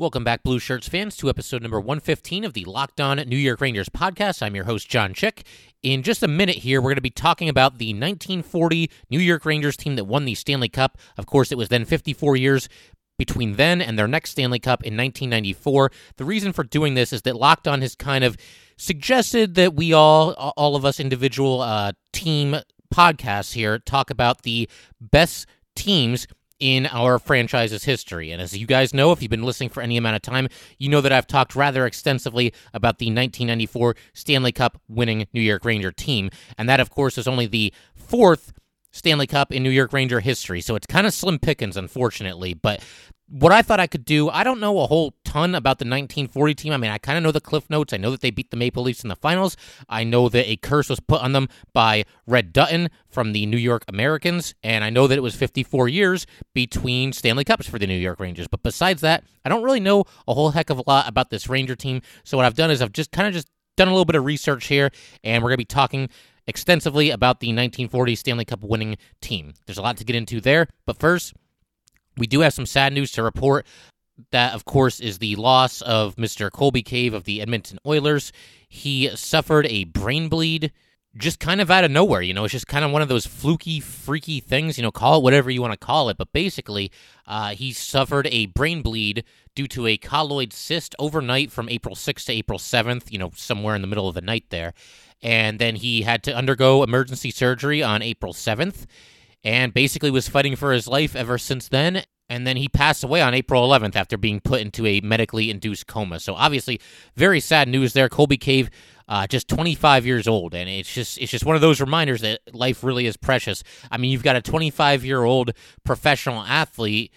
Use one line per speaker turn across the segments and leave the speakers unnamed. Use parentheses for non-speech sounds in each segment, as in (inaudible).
Welcome back, Blue Shirts fans, to episode number 115 of the Locked On New York Rangers podcast. I'm your host, John Chick. In just a minute here, we're going to be talking about the 1940 New York Rangers team that won the Stanley Cup. Of course, it was then 54 years between then and their next Stanley Cup in 1994. The reason for doing this is that Locked On has kind of suggested that we all, all of us individual uh, team podcasts here, talk about the best teams in our franchise's history. And as you guys know, if you've been listening for any amount of time, you know that I've talked rather extensively about the 1994 Stanley Cup winning New York Ranger team. And that, of course, is only the fourth Stanley Cup in New York Ranger history. So it's kind of slim pickings, unfortunately. But what I thought I could do, I don't know a whole ton about the 1940 team. I mean, I kind of know the cliff notes. I know that they beat the Maple Leafs in the finals. I know that a curse was put on them by Red Dutton from the New York Americans. And I know that it was 54 years between Stanley Cups for the New York Rangers. But besides that, I don't really know a whole heck of a lot about this Ranger team. So what I've done is I've just kind of just done a little bit of research here, and we're going to be talking extensively about the 1940 Stanley Cup winning team. There's a lot to get into there. But first, we do have some sad news to report. That, of course, is the loss of Mr. Colby Cave of the Edmonton Oilers. He suffered a brain bleed just kind of out of nowhere. You know, it's just kind of one of those fluky, freaky things. You know, call it whatever you want to call it. But basically, uh, he suffered a brain bleed due to a colloid cyst overnight from April 6th to April 7th, you know, somewhere in the middle of the night there. And then he had to undergo emergency surgery on April 7th and basically was fighting for his life ever since then. And then he passed away on April 11th after being put into a medically induced coma. So obviously, very sad news there. Colby Cave, uh, just 25 years old, and it's just it's just one of those reminders that life really is precious. I mean, you've got a 25 year old professional athlete.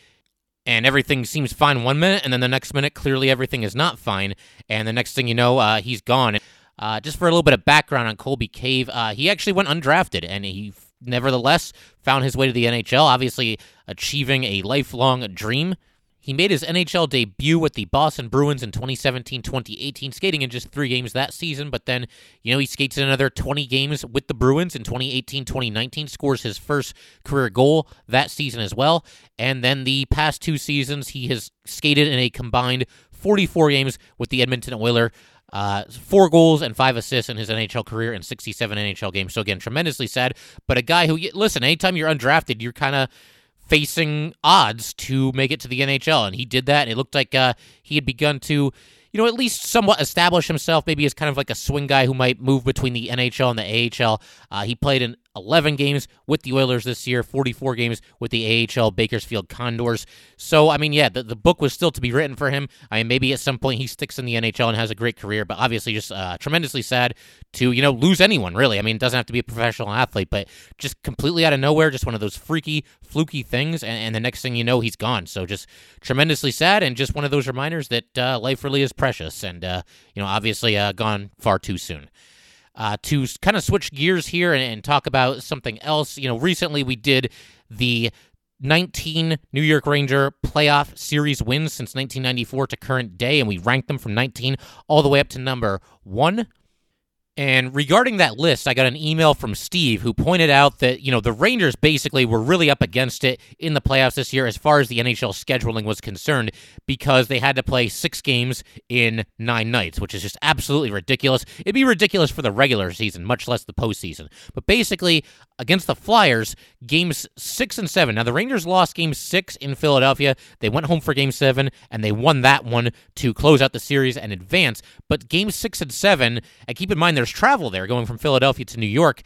And everything seems fine one minute, and then the next minute, clearly everything is not fine. And the next thing you know, uh, he's gone. Uh, just for a little bit of background on Colby Cave, uh, he actually went undrafted, and he nevertheless found his way to the NHL, obviously achieving a lifelong dream. He made his NHL debut with the Boston Bruins in 2017 2018, skating in just three games that season. But then, you know, he skates in another 20 games with the Bruins in 2018 2019, scores his first career goal that season as well. And then the past two seasons, he has skated in a combined 44 games with the Edmonton Oilers. Uh, four goals and five assists in his NHL career in 67 NHL games. So again, tremendously sad. But a guy who, listen, anytime you're undrafted, you're kind of facing odds to make it to the NHL, and he did that. And it looked like uh, he had begun to you know, at least somewhat establish himself, maybe as kind of like a swing guy who might move between the NHL and the AHL. Uh, he played in 11 games with the Oilers this year, 44 games with the AHL Bakersfield Condors. So, I mean, yeah, the, the book was still to be written for him. I mean, maybe at some point he sticks in the NHL and has a great career, but obviously just uh, tremendously sad to, you know, lose anyone, really. I mean, it doesn't have to be a professional athlete, but just completely out of nowhere, just one of those freaky, fluky things, and, and the next thing you know, he's gone. So just tremendously sad and just one of those reminders that uh, life really is precious and, uh, you know, obviously uh, gone far too soon. Uh, to kind of switch gears here and, and talk about something else, you know, recently we did the 19 New York Ranger playoff series wins since 1994 to current day, and we ranked them from 19 all the way up to number one. And regarding that list, I got an email from Steve who pointed out that, you know, the Rangers basically were really up against it in the playoffs this year as far as the NHL scheduling was concerned because they had to play six games in nine nights, which is just absolutely ridiculous. It'd be ridiculous for the regular season, much less the postseason. But basically, against the Flyers, games six and seven. Now, the Rangers lost game six in Philadelphia. They went home for game seven, and they won that one to close out the series and advance. But game six and seven, and keep in mind there's travel there going from Philadelphia to New York.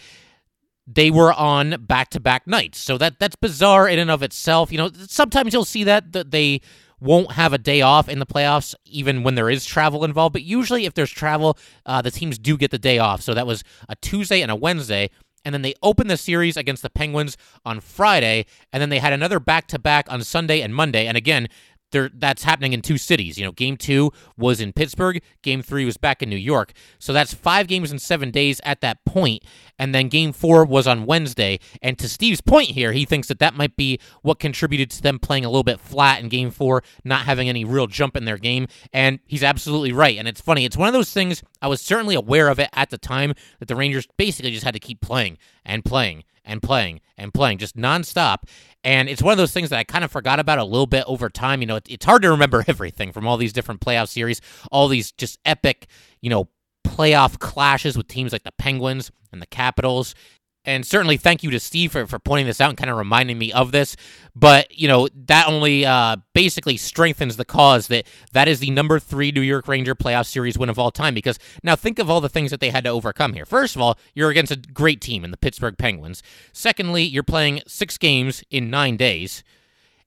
They were on back to back nights. So that that's bizarre in and of itself. You know, sometimes you'll see that, that they won't have a day off in the playoffs, even when there is travel involved. But usually, if there's travel, uh, the teams do get the day off. So that was a Tuesday and a Wednesday and then they opened the series against the Penguins on Friday, and then they had another back to back on Sunday and Monday. And again, that's happening in two cities. You know, game two was in Pittsburgh, game three was back in New York. So that's five games in seven days at that point. And then game four was on Wednesday. And to Steve's point here, he thinks that that might be what contributed to them playing a little bit flat in game four, not having any real jump in their game. And he's absolutely right. And it's funny, it's one of those things I was certainly aware of it at the time that the Rangers basically just had to keep playing and playing and playing and playing just nonstop. And it's one of those things that I kind of forgot about a little bit over time. You know, it, it's hard to remember (laughs) everything from all these different playoff series, all these just epic, you know, playoff clashes with teams like the Penguins and the Capitals and certainly thank you to Steve for, for pointing this out and kind of reminding me of this. But, you know, that only uh, basically strengthens the cause that that is the number three New York Ranger playoff series win of all time. Because now think of all the things that they had to overcome here. First of all, you're against a great team in the Pittsburgh Penguins. Secondly, you're playing six games in nine days.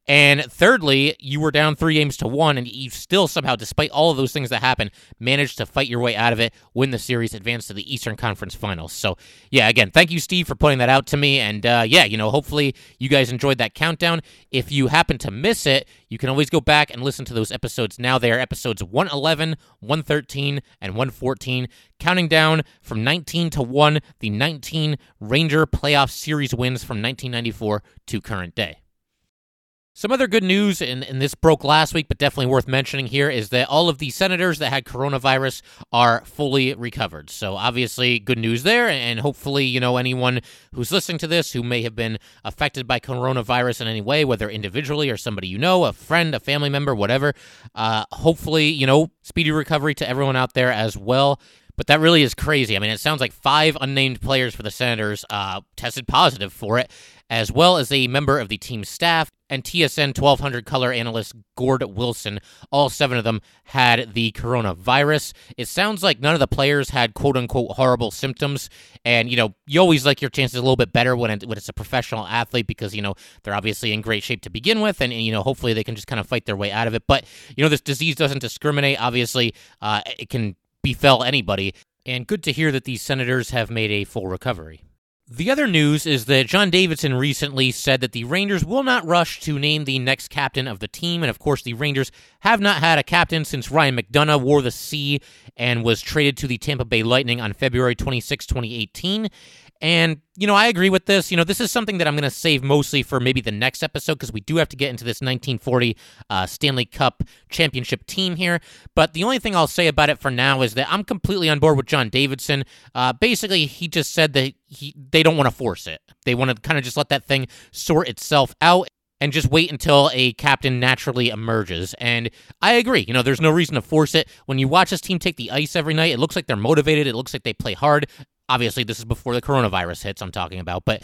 And thirdly, you were down three games to one, and you still somehow, despite all of those things that happened, managed to fight your way out of it, win the series, advance to the Eastern Conference Finals. So, yeah, again, thank you, Steve, for pointing that out to me. And uh, yeah, you know, hopefully you guys enjoyed that countdown. If you happen to miss it, you can always go back and listen to those episodes now. They are episodes 111, 113, and 114, counting down from 19 to 1, the 19 Ranger playoff series wins from 1994 to current day. Some other good news, and, and, this broke last week, but definitely worth mentioning here, is that all of the senators that had coronavirus are fully recovered. So obviously, good news there, and hopefully, you know, anyone who's listening to this who may have been affected by coronavirus in any way, whether individually or somebody you know, a friend, a family member, whatever, uh, hopefully, you know, speedy recovery to everyone out there as well. But that really is crazy. I mean, it sounds like five unnamed players for the Senators uh, tested positive for it, as well as a member of the team staff and TSN 1200 color analyst Gord Wilson. All seven of them had the coronavirus. It sounds like none of the players had quote unquote horrible symptoms. And, you know, you always like your chances a little bit better when, it, when it's a professional athlete because, you know, they're obviously in great shape to begin with. And, and, you know, hopefully they can just kind of fight their way out of it. But, you know, this disease doesn't discriminate. Obviously, uh, it can befell anybody. And good to hear that these senators have made a full recovery. The other news is that John Davidson recently said that the Rangers will not rush to name the next captain of the team. And of course, the Rangers have not had a captain since Ryan McDonagh wore the C and was traded to the Tampa Bay Lightning on February 26, 2018. And, you know, I agree with this. You know, this is something that I'm going to save mostly for maybe the next episode because we do have to get into this 1940 uh, Stanley Cup championship team here. But the only thing I'll say about it for now is that I'm completely on board with John Davidson. Uh, basically, he just said that he they don't want to force it. They want to kind of just let that thing sort itself out and just wait until a captain naturally emerges. And I agree. You know, there's no reason to force it. When you watch this team take the ice every night, it looks like they're motivated. It looks like they play hard. Obviously, this is before the coronavirus hits, I'm talking about. But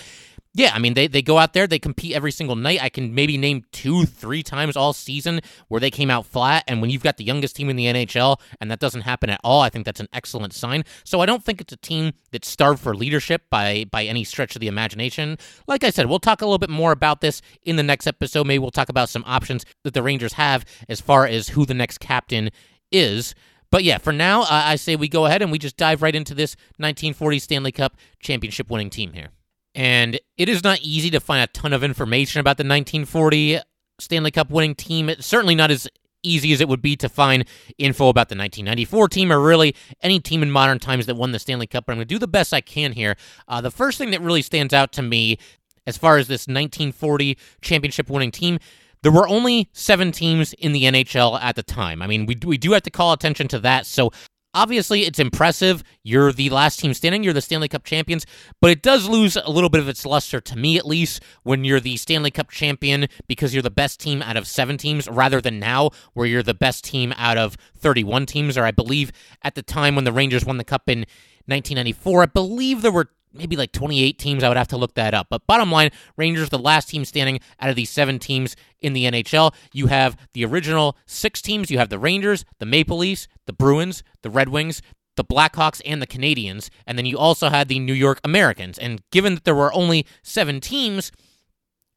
yeah, I mean, they, they go out there, they compete every single night. I can maybe name two, three times all season where they came out flat. And when you've got the youngest team in the NHL and that doesn't happen at all, I think that's an excellent sign. So I don't think it's a team that's starved for leadership by, by any stretch of the imagination. Like I said, we'll talk a little bit more about this in the next episode. Maybe we'll talk about some options that the Rangers have as far as who the next captain is. But yeah, for now, I say we go ahead and we just dive right into this 1940 Stanley Cup championship winning team here. And it is not easy to find a ton of information about the 1940 Stanley Cup winning team. It's certainly not as easy as it would be to find info about the 1994 team or really any team in modern times that won the Stanley Cup. But I'm going to do the best I can here. Uh, the first thing that really stands out to me as far as this 1940 championship winning team there were only seven teams in the NHL at the time. I mean, we, we do have to call attention to that. So obviously, it's impressive. You're the last team standing, you're the Stanley Cup champions, but it does lose a little bit of its luster, to me at least, when you're the Stanley Cup champion because you're the best team out of seven teams rather than now where you're the best team out of 31 teams. Or I believe at the time when the Rangers won the Cup in 1994, I believe there were maybe like 28 teams. I would have to look that up. But bottom line, Rangers, the last team standing out of these seven teams in the NHL. You have the original six teams. You have the Rangers, the Maple Leafs, the Bruins, the Red Wings, the Blackhawks, and the Canadiens. And then you also had the New York Americans. And given that there were only seven teams,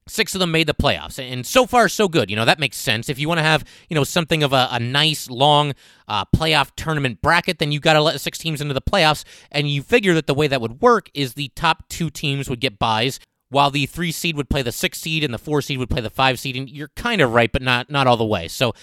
Six of them made the playoffs, and so far so good. You know that makes sense. If you want to have you know something of a, a nice long uh, playoff tournament bracket, then you got to let six teams into the playoffs. And you figure that the way that would work is the top two teams would get buys, while the three seed would play the six seed and the four seed would play the five seed. And you're kind of right, but not not all the way. So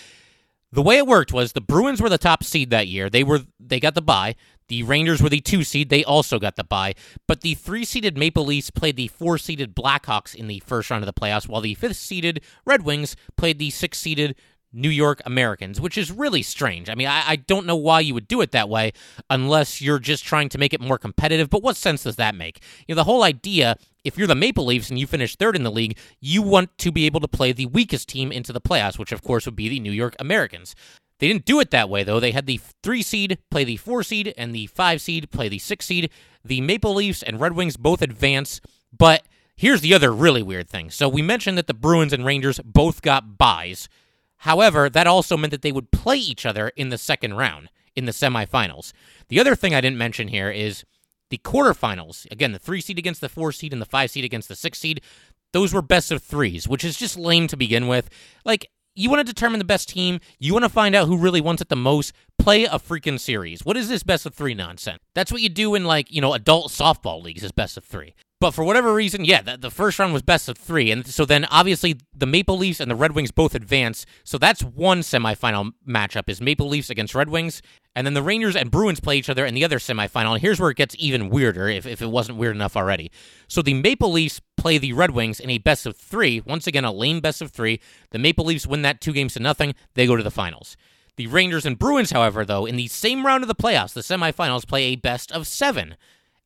the way it worked was the Bruins were the top seed that year. They were they got the bye. The Rangers were the two seed. They also got the bye. But the three seeded Maple Leafs played the four seeded Blackhawks in the first round of the playoffs, while the fifth seeded Red Wings played the six seeded New York Americans, which is really strange. I mean, I, I, don't know why you would do it that way unless you're just trying to make it more competitive, but what sense does that make? You know, the whole idea, if you're the Maple Leafs and you finish third in the league, you want to be able to play the weakest team into the playoffs, which of course would be the New York Americans. They didn't do it that way, though. They had the three seed play the four seed and the five seed play the six seed. The Maple Leafs and Red Wings both advance, but here's the other really weird thing. So we mentioned that the Bruins and Rangers both got buys. However, that also meant that they would play each other in the second round, in the semifinals. The other thing I didn't mention here is the quarterfinals. Again, the three seed against the four seed and the five seed against the six seed. Those were best of threes, which is just lame to begin with. Like, you want to determine the best team, you want to find out who really wants it the most, play a freaking series. What is this best of three nonsense? That's what you do in, like, you know, adult softball leagues is best of three. But for whatever reason, yeah, the, the, first round was best of three. And so then obviously the Maple Leafs and the Red Wings both advance. So that's one semifinal matchup is Maple Leafs against Red Wings. And then the Rangers and Bruins play each other in the other semifinal. And here's where it gets even weirder if, if it wasn't weird enough already. So the Maple Leafs play the Red Wings in a best of three. Once again, a lame best of three. The Maple Leafs win that two games to nothing. They go to the finals. The Rangers and Bruins, however, though, in the same round of the playoffs, the semifinals, play a best of seven.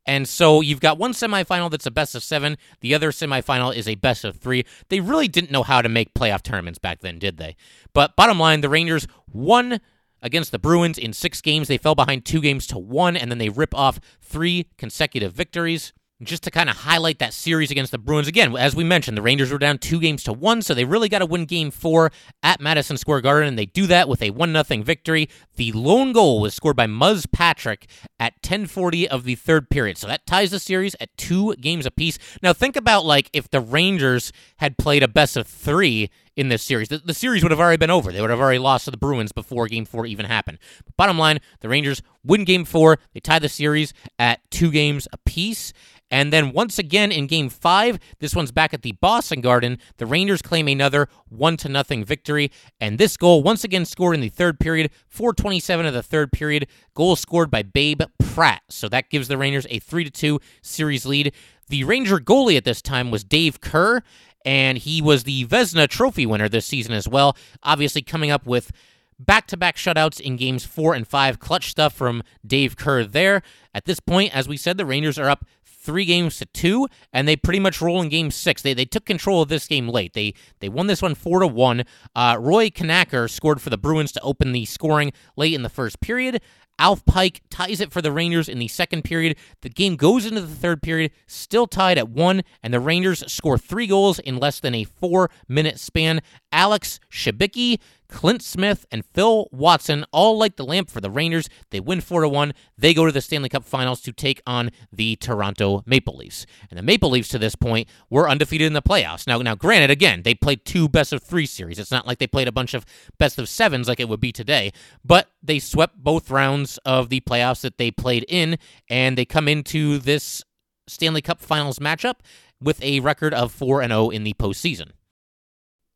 And so you've got one semifinal that's a best of seven. The other semifinal is a best of three. They really didn't know how to make playoff tournaments back then, did they? But bottom line, the Rangers won against the Bruins in six games. They fell behind two games to one, and then they rip off three consecutive victories just to kind of highlight that series against the Bruins. Again, as we mentioned, the Rangers were down two games to one, so they really got to win game four at Madison Square Garden, and they do that with a 1 0 victory. The lone goal was scored by Muzz Patrick at 1040 of the third period. So that ties the series at two games apiece. Now think about like if the Rangers had played a best of three in this series. The, the, series would have already been over. They would have already lost to the Bruins before Game 4 even happened. But bottom line, the Rangers win Game 4. They tie the series at two games apiece. And then once again in game five, this one's back at the Boston Garden. The Rangers claim another one to nothing victory. And this goal once again scored in the third period, 427 of the third period. Goal scored by Babe Pratt. So that gives the Rangers a three to two series lead. The Ranger goalie at this time was Dave Kerr, and he was the Vezina Trophy winner this season as well. Obviously, coming up with back to back shutouts in games four and five. Clutch stuff from Dave Kerr there. At this point, as we said, the Rangers are up three games to two, and they pretty much roll in game six. They, they took control of this game late. They they won this one four to one. Uh, Roy Conacher scored for the Bruins to open the scoring late in the first period. Alf Pike ties it for the Rangers in the second period. The game goes into the third period, still tied at one, and the Rangers score three goals in less than a four minute span. Alex Shibicky Clint Smith and Phil Watson all light the lamp for the Rangers. They win 4 to 1. They go to the Stanley Cup Finals to take on the Toronto Maple Leafs. And the Maple Leafs to this point were undefeated in the playoffs. Now now granted again, they played two best of 3 series. It's not like they played a bunch of best of 7s like it would be today, but they swept both rounds of the playoffs that they played in and they come into this Stanley Cup Finals matchup with a record of 4 and 0 in the postseason.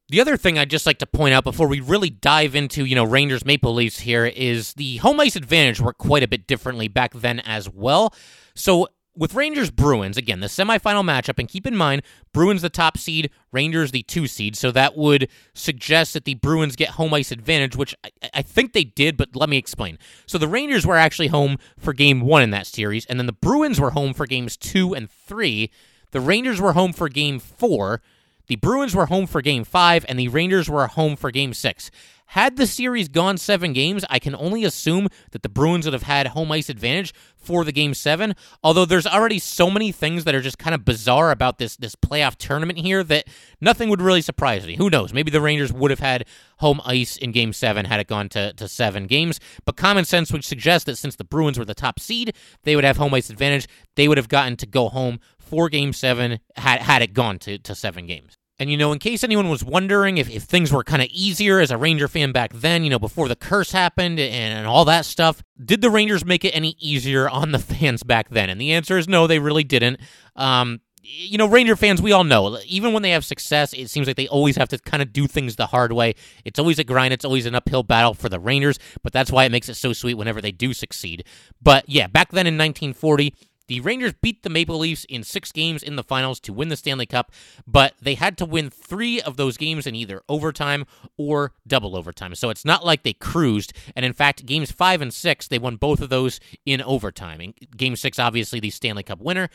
The other thing I'd just like to point out before we really dive into, you know, Rangers Maple Leafs here is the home ice advantage worked quite a bit differently back then as well. So with Rangers Bruins, again, the semifinal matchup, and keep in mind, Bruins the top seed, Rangers the two seed, so that would suggest that the Bruins get home ice advantage, which I, I, think they did, but let me explain. So the Rangers were actually home for game one in that series, and then the Bruins were home for games two and three. The Rangers were home for game four. The Bruins were home for game five, and the Rangers were home for game six. Had the series gone seven games, I can only assume that the Bruins would have had home ice advantage for the game seven. Although there's already so many things that are just kind of bizarre about this this playoff tournament here that nothing would really surprise me. Who knows? Maybe the Rangers would have had home ice in game seven had it gone to, to seven games. But common sense would suggest that since the Bruins were the top seed, they would have home ice advantage. They would have gotten to go home for game seven had had it gone to, to seven games. And, you know, in case anyone was wondering if, if things were kind of easier as a Ranger fan back then, you know, before the curse happened and, and all that stuff, did the Rangers make it any easier on the (laughs) fans back then? And the answer is no, they really didn't. Um, you know, Ranger fans, we all know, even when they have success, it seems like they always have to kind of do things the hard way. It's always a grind, it's always an uphill battle for the Rangers, but that's why it makes it so sweet whenever they do succeed. But yeah, back then in 1940, the Rangers beat the Maple Leafs in six games in the finals to win the Stanley Cup, but they had to win three of those games in either overtime or double overtime. So it's not like they cruised. And in fact, games five and six, they won both of those in overtime. Game six, obviously, the Stanley Cup winner.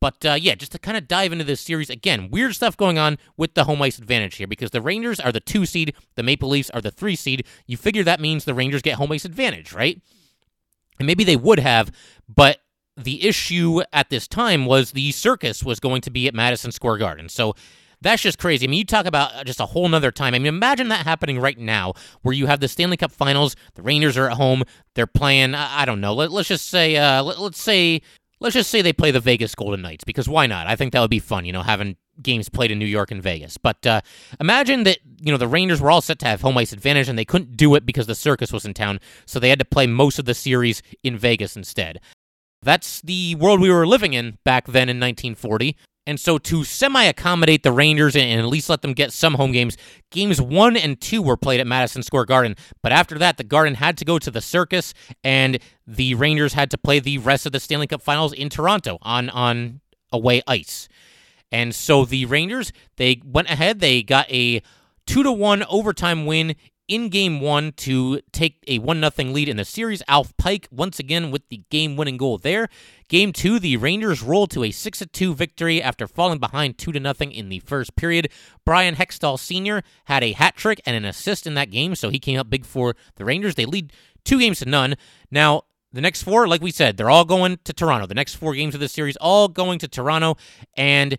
But uh, yeah, just to kind of dive into this series again, weird stuff going on with the home ice advantage here because the Rangers are the two seed, the Maple Leafs are the three seed. You figure that means the Rangers get home ice advantage, right? And maybe they would have, but the issue at this time was the circus was going to be at Madison Square Garden. So that's just crazy. I mean, you talk about just a whole nother time. I mean, imagine that happening right now where you have the Stanley Cup finals, the Rangers are at home, they're playing, I, don't know, let, us just say, uh, let, let's say, let's just say they play the Vegas Golden Knights because why not? I think that would be fun, you know, having games played in New York and Vegas. But uh, imagine that, you know, the Rangers were all set to have home ice advantage and they couldn't do it because the circus was in town, so they had to play most of the series in Vegas instead. That's the world we were living in back then in 1940. And so, to semi accommodate the Rangers and, at least let them get some home games, games one and two were played at Madison Square Garden. But after that, the Garden had to go to the circus, and the Rangers had to play the rest of the Stanley Cup finals in Toronto on, on away ice. And so the Rangers, they went ahead, they got a two to one overtime win in game one to take a 1 0 lead in the series. Alf Pike once again with the game winning goal there. Game two, the Rangers rolled to a 6 2 victory after falling behind 2 0 in the first period. Bryan Hextall Sr. had a hat trick and an assist in that game, so he came up big for the Rangers. They lead two games to none. Now, the next four, like we said, they're all going to Toronto. The next four games of the series, all going to Toronto. And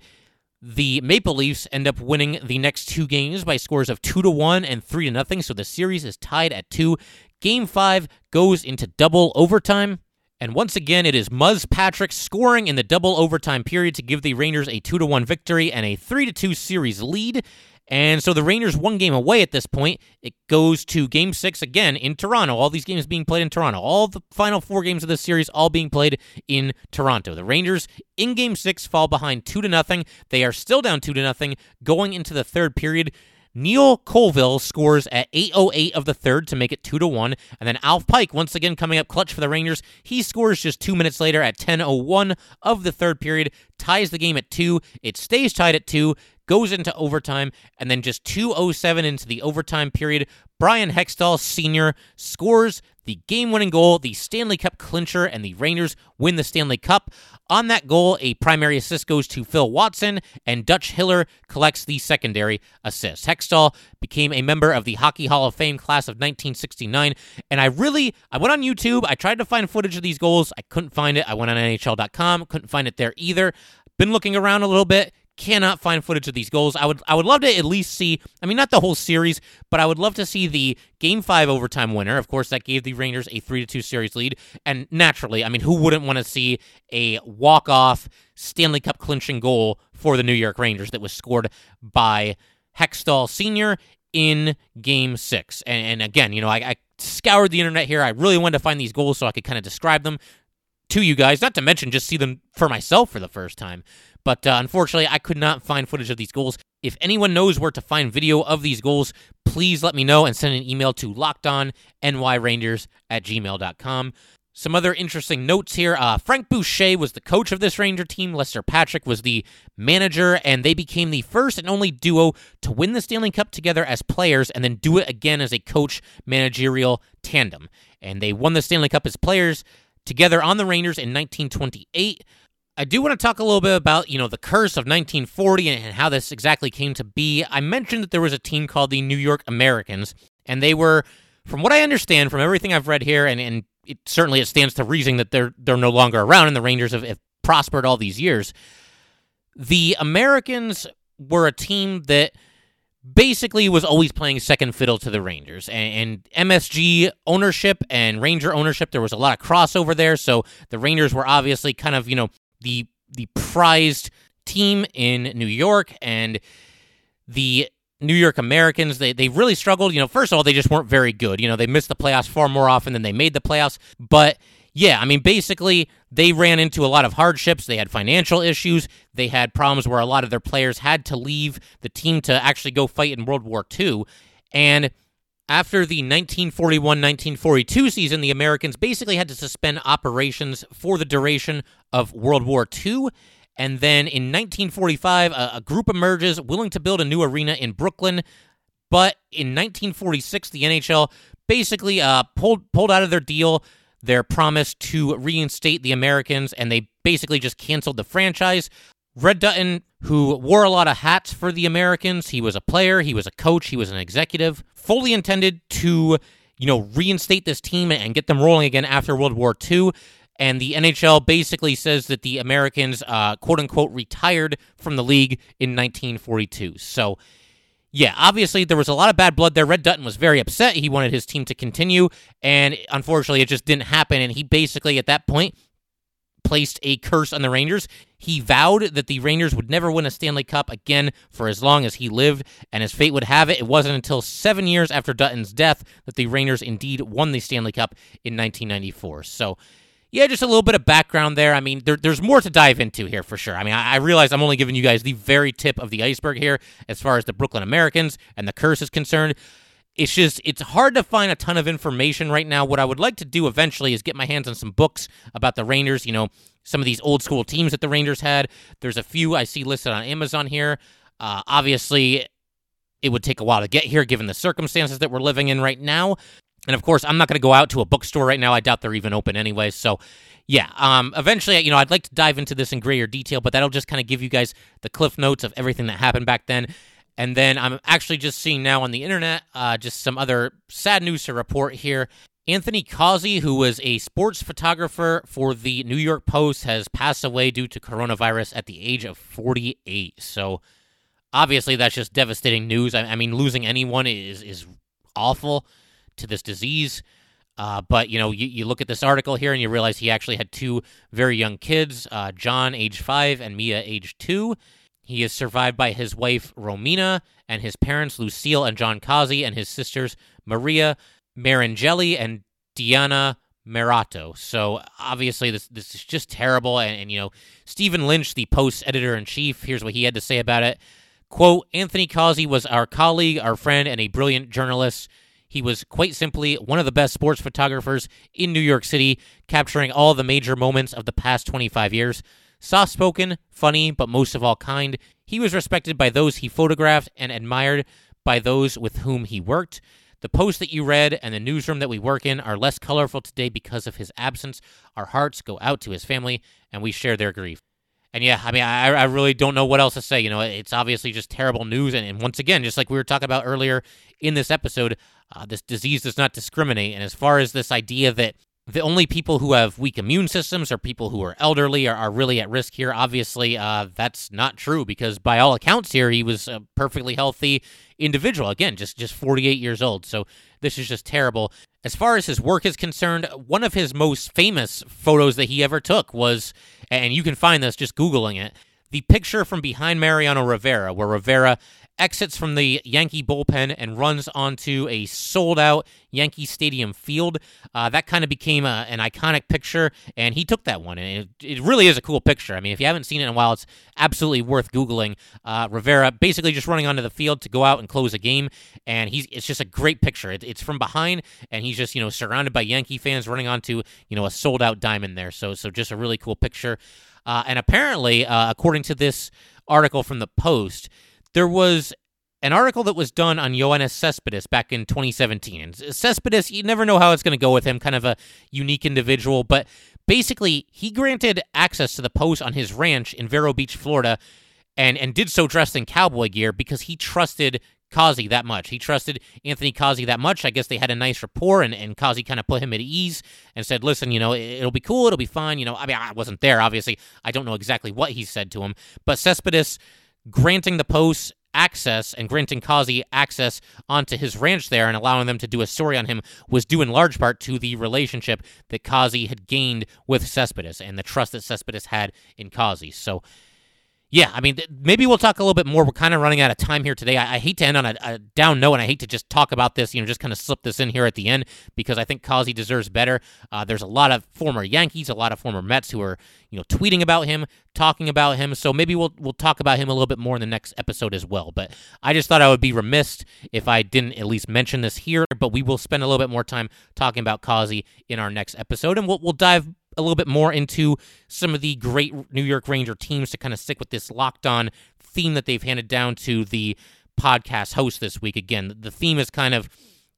the Maple Leafs end up winning the next two games by scores of 2 to 1 and 3 to nothing, so the series is tied at 2. Game 5 goes into double overtime. And once again, it is Muzz Patrick scoring in the double overtime period to give the Rangers a 2 to 1 victory and a 3 to 2 series lead. And so the Rangers one game away at this point. It goes to game six again in Toronto. All these games being played in Toronto. All the final four games of this series all being played in Toronto. The Rangers in game six fall behind two to nothing. They are still down two to nothing going into the third period. Neil Colville scores at 8:08 of the third to make it 2 to 1, and then Alf Pike once again coming up clutch for the Rangers. He scores just 2 minutes later at 10:01 of the third period, ties the game at 2. It stays tied at 2 goes into overtime, and then just 207 into the overtime period, Bryan Hextall Sr. scores the game winning goal, the Stanley Cup clincher, and the Rangers win the Stanley Cup. On that goal, a primary assist goes to Phil Watson, and Dutch Hiller collects the secondary assist. Hextall became a member of the Hockey Hall of Fame class of 1969, and I really, I went on YouTube, I tried to find footage of cannot find footage of these goals. I would I would love to at least see, I mean not the whole series, but I would love to see the game 5 overtime winner. Of course, that gave the Rangers a 3 to 2 series lead, and naturally, I mean who wouldn't want to see a walk-off Stanley Cup clinching goal for the New York Rangers that was scored by Hextall Sr. in game 6. And, and again, you know, I, I scoured the internet here. I really wanted to find these goals so I could kind of describe them to you guys, not to mention just see them for myself for the first time. But uh, unfortunately, I could not find footage of these goals. If anyone knows where to find video of these goals, please let me know and send an email to lockedonnyrangers at gmail.com. Some other interesting notes here. Uh, Frank Boucher was the coach of this Ranger team. Lester Patrick was the manager, and they became the first and only duo to win the Stanley Cup together as players and then do it again as a coach managerial tandem. And they won the Stanley Cup as players together on the Rangers in 1928. I do want to talk a little bit about, you know, the curse of 1940 and how this exactly came to be. I mentioned that there was a team called the New York Americans, and they were, from what I understand, from everything I've read here, and, and it, certainly it stands to reason that they're they're no longer around, and the Rangers have, have prospered all these years. The Americans were a team that basically was always playing second fiddle to the Rangers. And, and, MSG ownership and Ranger ownership, there was a lot of crossover there. So the Rangers were obviously kind of, you know, the the prized team in New York and the New York Americans, they, they really struggled. You know, first of all, they just weren't very good. You know, they missed the playoffs far more often than they made the playoffs. But Yeah, I mean, basically, they ran into a lot of hardships. They had financial issues. They had problems where a lot of their players had to leave the team to actually go fight in World War II. And after the 1941 1942 season, the Americans basically had to suspend operations for the duration of World War II. And then in 1945, a, group emerges willing to build a new arena in Brooklyn. But in 1946, the NHL basically uh, pulled pulled out of their deal, their promise to reinstate the Americans, and they basically just canceled the franchise. Red Dutton, who wore a lot of hats for the Americans, he was a player, he was a coach, he was an executive, fully intended to, you know, reinstate this team and get them rolling again after World War II. And the NHL basically says that the Americans, uh, quote unquote, retired from the league in 1942. So, yeah, obviously there was a lot of bad blood there. Red Dutton was very upset. He wanted his team to continue, and unfortunately, it just didn't happen. And he basically, at that point, placed a curse on the Rangers. He vowed that the Rangers would never win a Stanley Cup again for as long as he lived, and as fate would have it, it wasn't until seven years after Dutton's death that the Rangers indeed won the Stanley Cup in 1994. So, yeah, just a little bit of background there. I mean, there, there's more to dive into here for sure. I mean, I, I, realize I'm only giving you guys the very tip of the iceberg here as far as the Brooklyn Americans and the curse is concerned. It's just, it's hard to find a ton of information right now. What I would like to do eventually is get my hands on some books about the Rangers, you know, some of these old school teams that the Rangers had. There's a few I see listed on Amazon here. Uh, obviously, it would take a while to get here given the circumstances that we're living in right now. And of course, I'm not going to go out to a bookstore right now. I doubt they're even open anyway. So, yeah, um, eventually, you know, I'd like to dive into this in greater detail, but that'll just kind of give you guys the cliff notes of everything that happened back then. And then I'm actually just seeing now on the internet uh, just some other sad news to report here. Anthony Causi, who was a sports photographer for the New York Post, has passed away due to coronavirus at the age of 48. So obviously, that's just devastating news. I, I mean, losing anyone is is awful to this disease. Uh, but you know, you, you look at this article here and you realize he actually had two very young kids, uh, John, age five, and Mia, age two. He is survived by his wife, Romina, and his parents, Lucille and John Causi, and his sisters, Maria Marangeli and Diana Marato. So obviously, this this is just terrible. And, and you know, Stephen Lynch, the Post editor in chief, here's what he had to say about it. Quote, Anthony Causi was our colleague, our friend, and a brilliant journalist. He was quite simply one of the best sports photographers in New York City, capturing all the major moments of the past 25 years. Soft spoken, funny, but most of all kind, he was respected by those he photographed and admired by those with whom he worked. The post that you read and the newsroom that we work in are less colorful today because of his absence. Our hearts go out to his family, and we share their grief. And yeah, I mean, I, I really don't know what else to say. You know, it's obviously just terrible news. And, and once again, just like we were talking about earlier in this episode, uh, this disease does not discriminate. And as far as this idea that the only people who have weak immune systems are people who are elderly are, are really at risk here. Obviously, uh, that's not true because by all accounts here, he was a perfectly healthy individual. Again, just just 48 years old. So this is just terrible. As far as his work is concerned, one of his most famous photos that he ever took was, and you can find this just googling it, the picture from behind Mariano Rivera, where Rivera exits from the Yankee bullpen and runs onto a sold out Yankee Stadium field. Uh, that kind of became a, an iconic picture, and he took that one. And it, it, really is a cool picture. I mean, if you haven't seen it in a while, it's absolutely worth Googling. Uh, Rivera basically just running onto the field to go out and close a game, and he's it's just a great picture. It, it's from behind, and he's just, you know, surrounded by Yankee fans running onto, you know, a sold out diamond there. So, so just a really cool picture. Uh, and apparently, uh, according to this article from the Post, there was an article that was done on Yoenis Cespedes back in 2017. And Cespedes, you never know how it's going to go with him, kind of a unique individual, but basically, he granted access to the post on his ranch in Vero Beach, Florida, and, and did so dressed in cowboy gear because he trusted Causi that much. He trusted Anthony Causi that much. I guess they had a nice rapport, and, and Causi kind of put him at ease and said, listen, you know, it, will be cool. It'll be fine. You know, I mean, I wasn't there, obviously. I don't know exactly what he said to him, but Cespedes granting the post access and granting Causi access onto his ranch there and allowing them to do a story on him was due in large part to the relationship that Causi had gained with Cespedes and the trust that Cespedes had in Causi. So, yeah, I mean, th- maybe we'll talk a little bit more. We're kind of running out of time here today. I, I hate to end on a, a, down note, and I hate to just talk about this, you know, just kind of slip this in here at the end because I think Causi deserves better. Uh, there's a lot of former Yankees, a lot of former Mets who are, you know, tweeting about him, talking about him. So maybe we'll we'll talk about him a little bit more in the next episode as well. But I just thought I would be remiss if I didn't at least mention this here. But we will spend a little bit more time talking about Causi in our next episode, and we'll we'll dive a little bit more into some of the great New York Ranger teams to kind of stick with this locked on theme that they've handed down to the podcast host this week. Again, the theme is kind of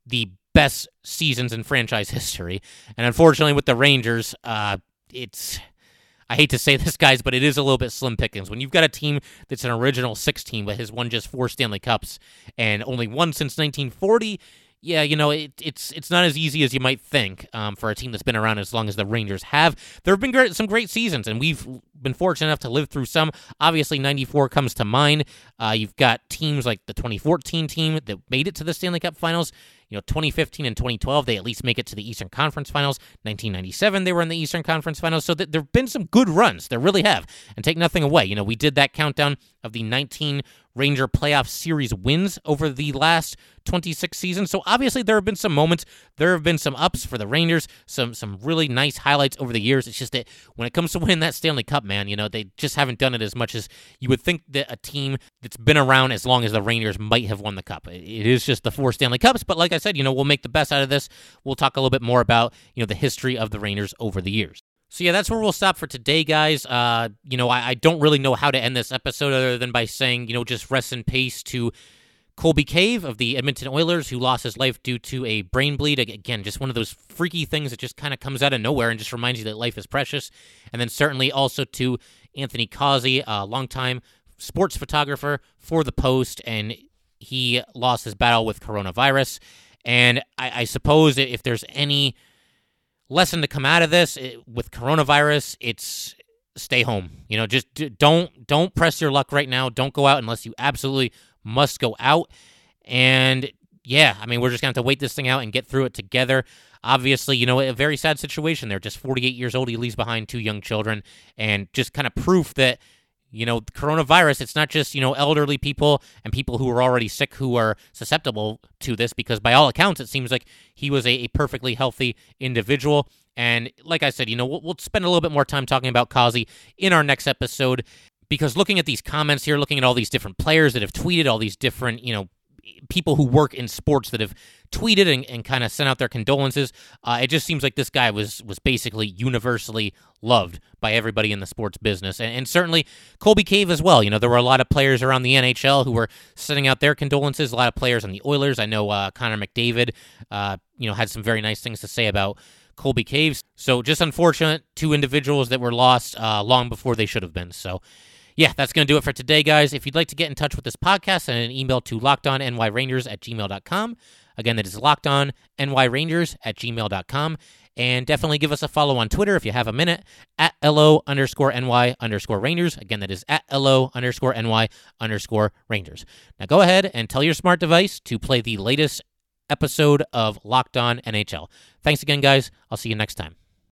the best seasons in franchise history. And unfortunately, with the Rangers, uh, it's. I hate to say this, guys, but it is a little bit slim pickings. When you've got a team that's an original six team but has won just four Stanley Cups and only one since 1940, yeah, you know, it, it's it's not as easy as you might think um, for a team that's been around as long as the Rangers have. There have been great, some great seasons, and we've been fortunate enough to live through some. Obviously, 94 comes to mind. Uh, you've got teams like the 2014 team that made it to the Stanley Cup finals. You know, 2015 and 2012, they at least make it to the Eastern Conference Finals. 1997, they were in the Eastern Conference Finals. So th- there have been some good runs. There really have. And take nothing away. You know, we did that countdown of the 19 Ranger playoff series wins over the last 26 seasons. So obviously there have been some moments, there have been some ups for the Rangers, some some really nice highlights over the years. It's just that when it comes to (laughs) winning that Stanley Cup, man, you know, they just haven't done it as much as you would think that a team that's been around as long as the Rangers might have won the cup. It is just the four Stanley Cups, but like I said, you know, we'll make the best out of this. We'll talk a little bit more about, you know, the history of the Rangers over the years. So yeah, that's where we'll stop for today, guys. Uh, you know, I, I, don't really know how to end this episode other than by saying, you know, just rest in peace to Colby Cave of the Edmonton Oilers, who lost his life due to a brain bleed. Again, just one of those freaky things that just kind of comes out of nowhere and just reminds you that life is precious. And then certainly also to Anthony Causi, a longtime sports photographer for the Post, and he lost his battle with coronavirus. And I, I suppose if there's any lesson to come out of this it, with coronavirus, it's stay home. You know, just don't don't press your luck right now. Don't go out unless you absolutely must go out. And yeah, I mean, we're just going to have to wait this thing out and get through it together. Obviously, you know, a very sad situation there. Just 48 years old, he leaves behind two young children, and just kind of proof that you know, coronavirus, it's not just, you know, elderly people and people who are already sick who are susceptible to this because by all accounts, it seems like he was a, a perfectly healthy individual. And like I said, you know, we'll, we'll spend a little bit more time talking about Causi in our next episode because looking at these comments here, looking at all these different players that have tweeted, all these different, you know, people who work in sports that have tweeted and, and kind of sent out their condolences. Uh, it just seems like this guy was was basically universally loved by everybody in the sports business, and, and, certainly Colby Cave as well. You know, there were a lot of players around the NHL who were sending out their condolences. A lot of players on the Oilers. I know uh, Connor McDavid, uh, you know, had some very nice things to say about. Colby Caves. So just unfortunate, two individuals that were lost uh, long before they should have been. So yeah, that's going to do it for today, guys. If you'd like to get in touch with this podcast, send an email to lockedonnyrangers at gmail.com. Again, that is lockedonnyrangers at gmail.com. And definitely give us a follow on Twitter if you have a minute at LO underscore NY underscore Rangers. Again, that is at LO underscore NY underscore Rangers. Now go ahead and tell your smart device to play the latest episode of Locked On NHL. Thanks again, guys. I'll see you next time.